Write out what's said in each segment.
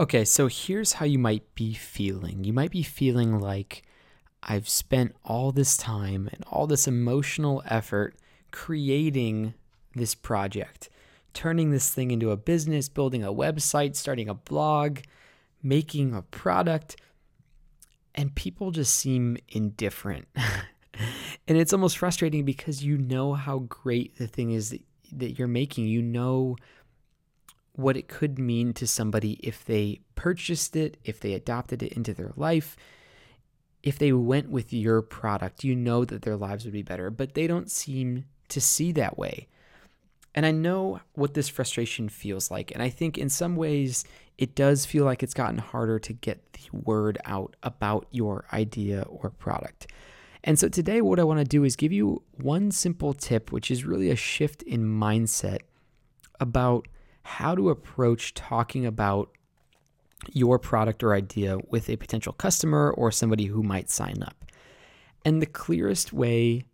Okay, so here's how you might be feeling. You might be feeling like I've spent all this time and all this emotional effort creating this project, turning this thing into a business, building a website, starting a blog, making a product, and people just seem indifferent. and it's almost frustrating because you know how great the thing is that, that you're making. You know what it could mean to somebody if they purchased it, if they adopted it into their life, if they went with your product, you know that their lives would be better, but they don't seem to see that way. And I know what this frustration feels like. And I think in some ways, it does feel like it's gotten harder to get the word out about your idea or product. And so today, what I want to do is give you one simple tip, which is really a shift in mindset about how to approach talking about your product or idea with a potential customer or somebody who might sign up. And the clearest way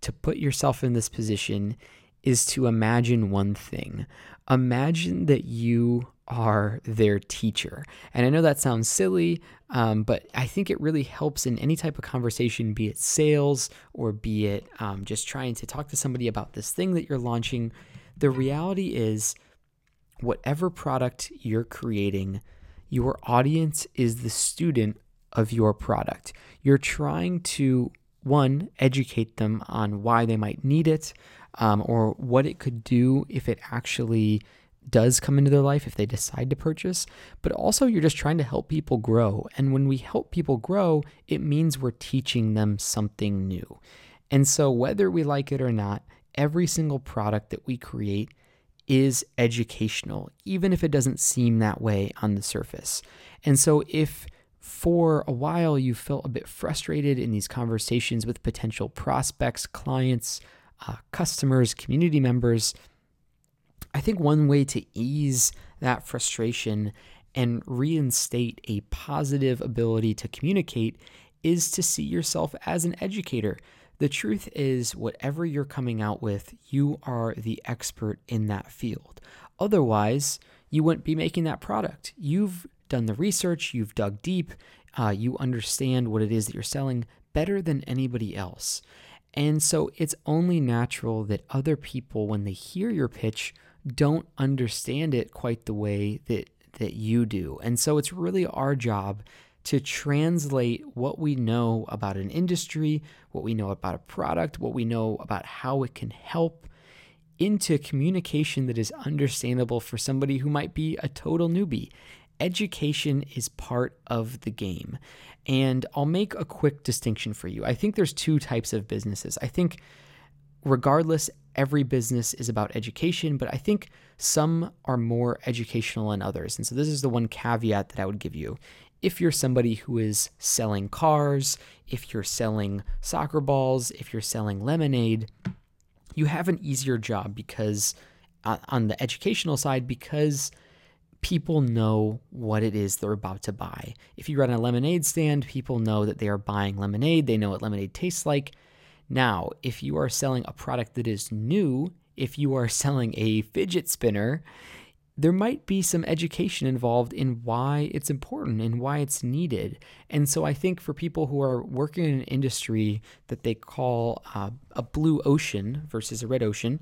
to put yourself in this position is to imagine one thing. Imagine that you are their teacher. And I know that sounds silly, um, but I think it really helps in any type of conversation, be it sales or be it um, just trying to talk to somebody about this thing that you're launching. The reality is, whatever product you're creating, your audience is the student of your product. You're trying to, one, educate them on why they might need it um, or what it could do if it actually does come into their life if they decide to purchase, but also you're just trying to help people grow. And when we help people grow, it means we're teaching them something new. And so, whether we like it or not, every single product that we create is educational, even if it doesn't seem that way on the surface. And so, if for a while you felt a bit frustrated in these conversations with potential prospects, clients, uh, customers, community members, I think one way to ease that frustration and reinstate a positive ability to communicate is to see yourself as an educator. The truth is, whatever you're coming out with, you are the expert in that field. Otherwise, you wouldn't be making that product. You've done the research, you've dug deep, uh, you understand what it is that you're selling better than anybody else. And so it's only natural that other people, when they hear your pitch, don't understand it quite the way that, that you do. And so it's really our job to translate what we know about an industry, what we know about a product, what we know about how it can help into communication that is understandable for somebody who might be a total newbie. Education is part of the game. And I'll make a quick distinction for you. I think there's two types of businesses. I think, regardless, every business is about education, but I think some are more educational than others. And so, this is the one caveat that I would give you if you're somebody who is selling cars, if you're selling soccer balls, if you're selling lemonade, you have an easier job because uh, on the educational side, because people know what it is they're about to buy. If you run a lemonade stand, people know that they are buying lemonade, they know what lemonade tastes like. Now, if you are selling a product that is new, if you are selling a fidget spinner, there might be some education involved in why it's important and why it's needed. And so I think for people who are working in an industry that they call uh, a blue ocean versus a red ocean,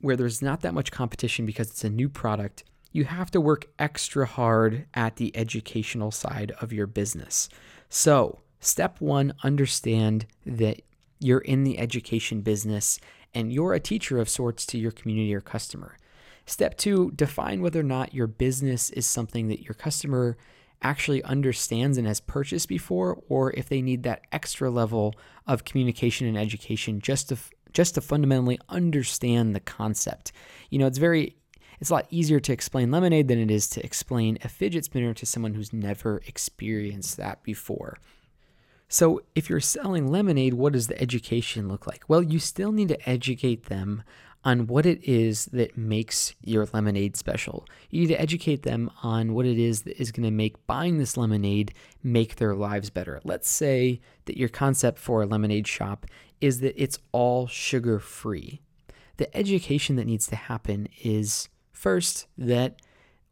where there's not that much competition because it's a new product, you have to work extra hard at the educational side of your business. So, step one, understand that you're in the education business and you're a teacher of sorts to your community or customer. Step two, define whether or not your business is something that your customer actually understands and has purchased before, or if they need that extra level of communication and education just to just to fundamentally understand the concept. You know, it's very it's a lot easier to explain lemonade than it is to explain a fidget spinner to someone who's never experienced that before. So, if you're selling lemonade, what does the education look like? Well, you still need to educate them on what it is that makes your lemonade special. You need to educate them on what it is that is going to make buying this lemonade make their lives better. Let's say that your concept for a lemonade shop is that it's all sugar free. The education that needs to happen is first that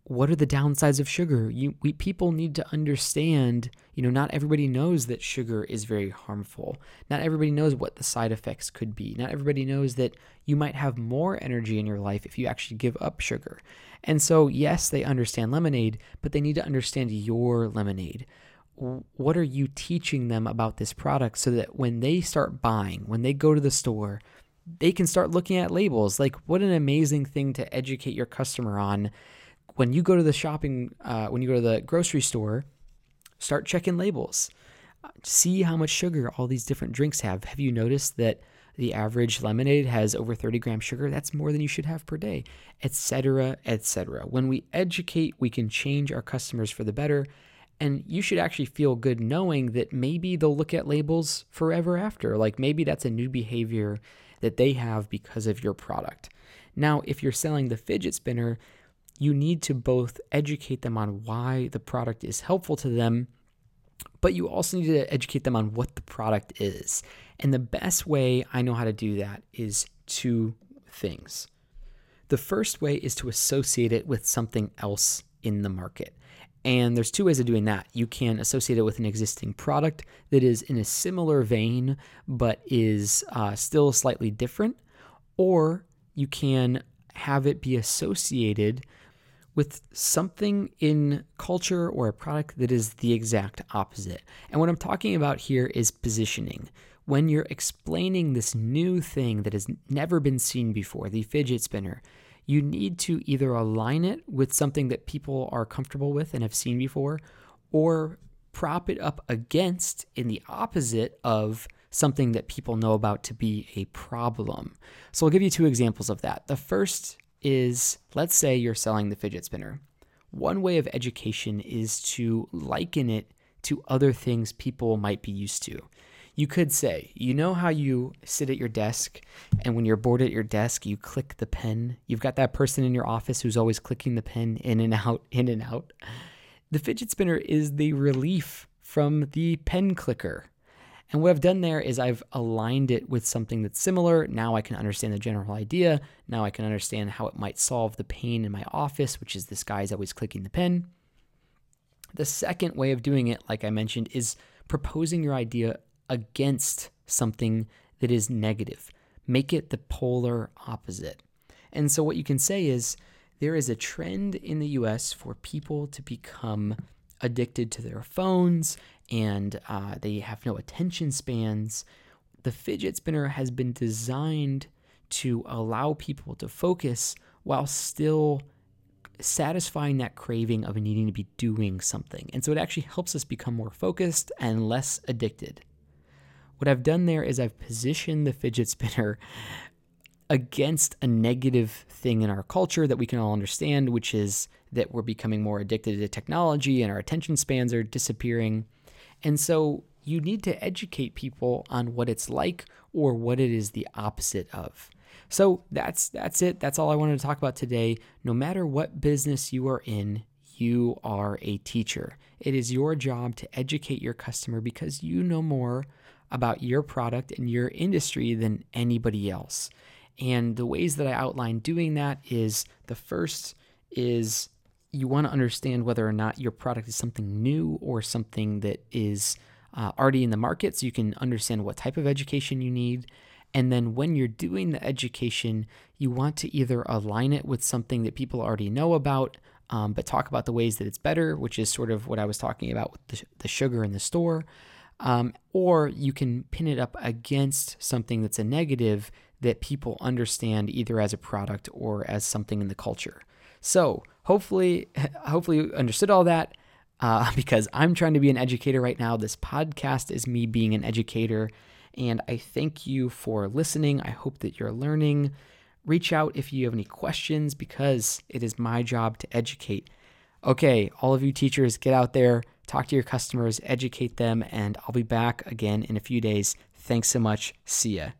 what are the downsides of sugar? You, we people need to understand, you know, not everybody knows that sugar is very harmful. Not everybody knows what the side effects could be. Not everybody knows that you might have more energy in your life if you actually give up sugar. And so, yes, they understand lemonade, but they need to understand your lemonade. What are you teaching them about this product so that when they start buying, when they go to the store, they can start looking at labels? Like, what an amazing thing to educate your customer on when you go to the shopping, uh, when you go to the grocery store, start checking labels. See how much sugar all these different drinks have. Have you noticed that the average lemonade has over 30 grams sugar? That's more than you should have per day, etc., etc. When we educate, we can change our customers for the better. And you should actually feel good knowing that maybe they'll look at labels forever after. Like maybe that's a new behavior that they have because of your product. Now, if you're selling the fidget spinner, you need to both educate them on why the product is helpful to them, but you also need to educate them on what the product is. And the best way I know how to do that is two things. The first way is to associate it with something else in the market. And there's two ways of doing that. You can associate it with an existing product that is in a similar vein, but is uh, still slightly different, or you can have it be associated with something in culture or a product that is the exact opposite. And what I'm talking about here is positioning. When you're explaining this new thing that has never been seen before, the fidget spinner, you need to either align it with something that people are comfortable with and have seen before, or prop it up against in the opposite of something that people know about to be a problem. So I'll give you two examples of that. The first is let's say you're selling the fidget spinner. One way of education is to liken it to other things people might be used to. You could say, you know how you sit at your desk and when you're bored at your desk, you click the pen? You've got that person in your office who's always clicking the pen in and out, in and out. The fidget spinner is the relief from the pen clicker. And what I've done there is I've aligned it with something that's similar. Now I can understand the general idea. Now I can understand how it might solve the pain in my office, which is this guy's always clicking the pen. The second way of doing it, like I mentioned, is proposing your idea against something that is negative. Make it the polar opposite. And so what you can say is there is a trend in the US for people to become addicted to their phones and uh, they have no attention spans. The fidget spinner has been designed to allow people to focus while still satisfying that craving of needing to be doing something. And so it actually helps us become more focused and less addicted. What I've done there is I've positioned the fidget spinner against a negative thing in our culture that we can all understand, which is that we're becoming more addicted to technology and our attention spans are disappearing. And so you need to educate people on what it's like or what it is the opposite of. So that's that's it. That's all I wanted to talk about today. No matter what business you are in, you are a teacher. It is your job to educate your customer because you know more about your product and your industry than anybody else. And the ways that I outline doing that is the first is you want to understand whether or not your product is something new or something that is uh, already in the market so you can understand what type of education you need. And then when you're doing the education, you want to either align it with something that people already know about, um, but talk about the ways that it's better, which is sort of what I was talking about with the, the sugar in the store. Um, or you can pin it up against something that's a negative that people understand either as a product or as something in the culture. So hopefully, hopefully you understood all that. Uh, because I'm trying to be an educator right now. This podcast is me being an educator. And I thank you for listening. I hope that you're learning. Reach out if you have any questions because it is my job to educate. Okay, all of you teachers, get out there, talk to your customers, educate them, and I'll be back again in a few days. Thanks so much. See ya.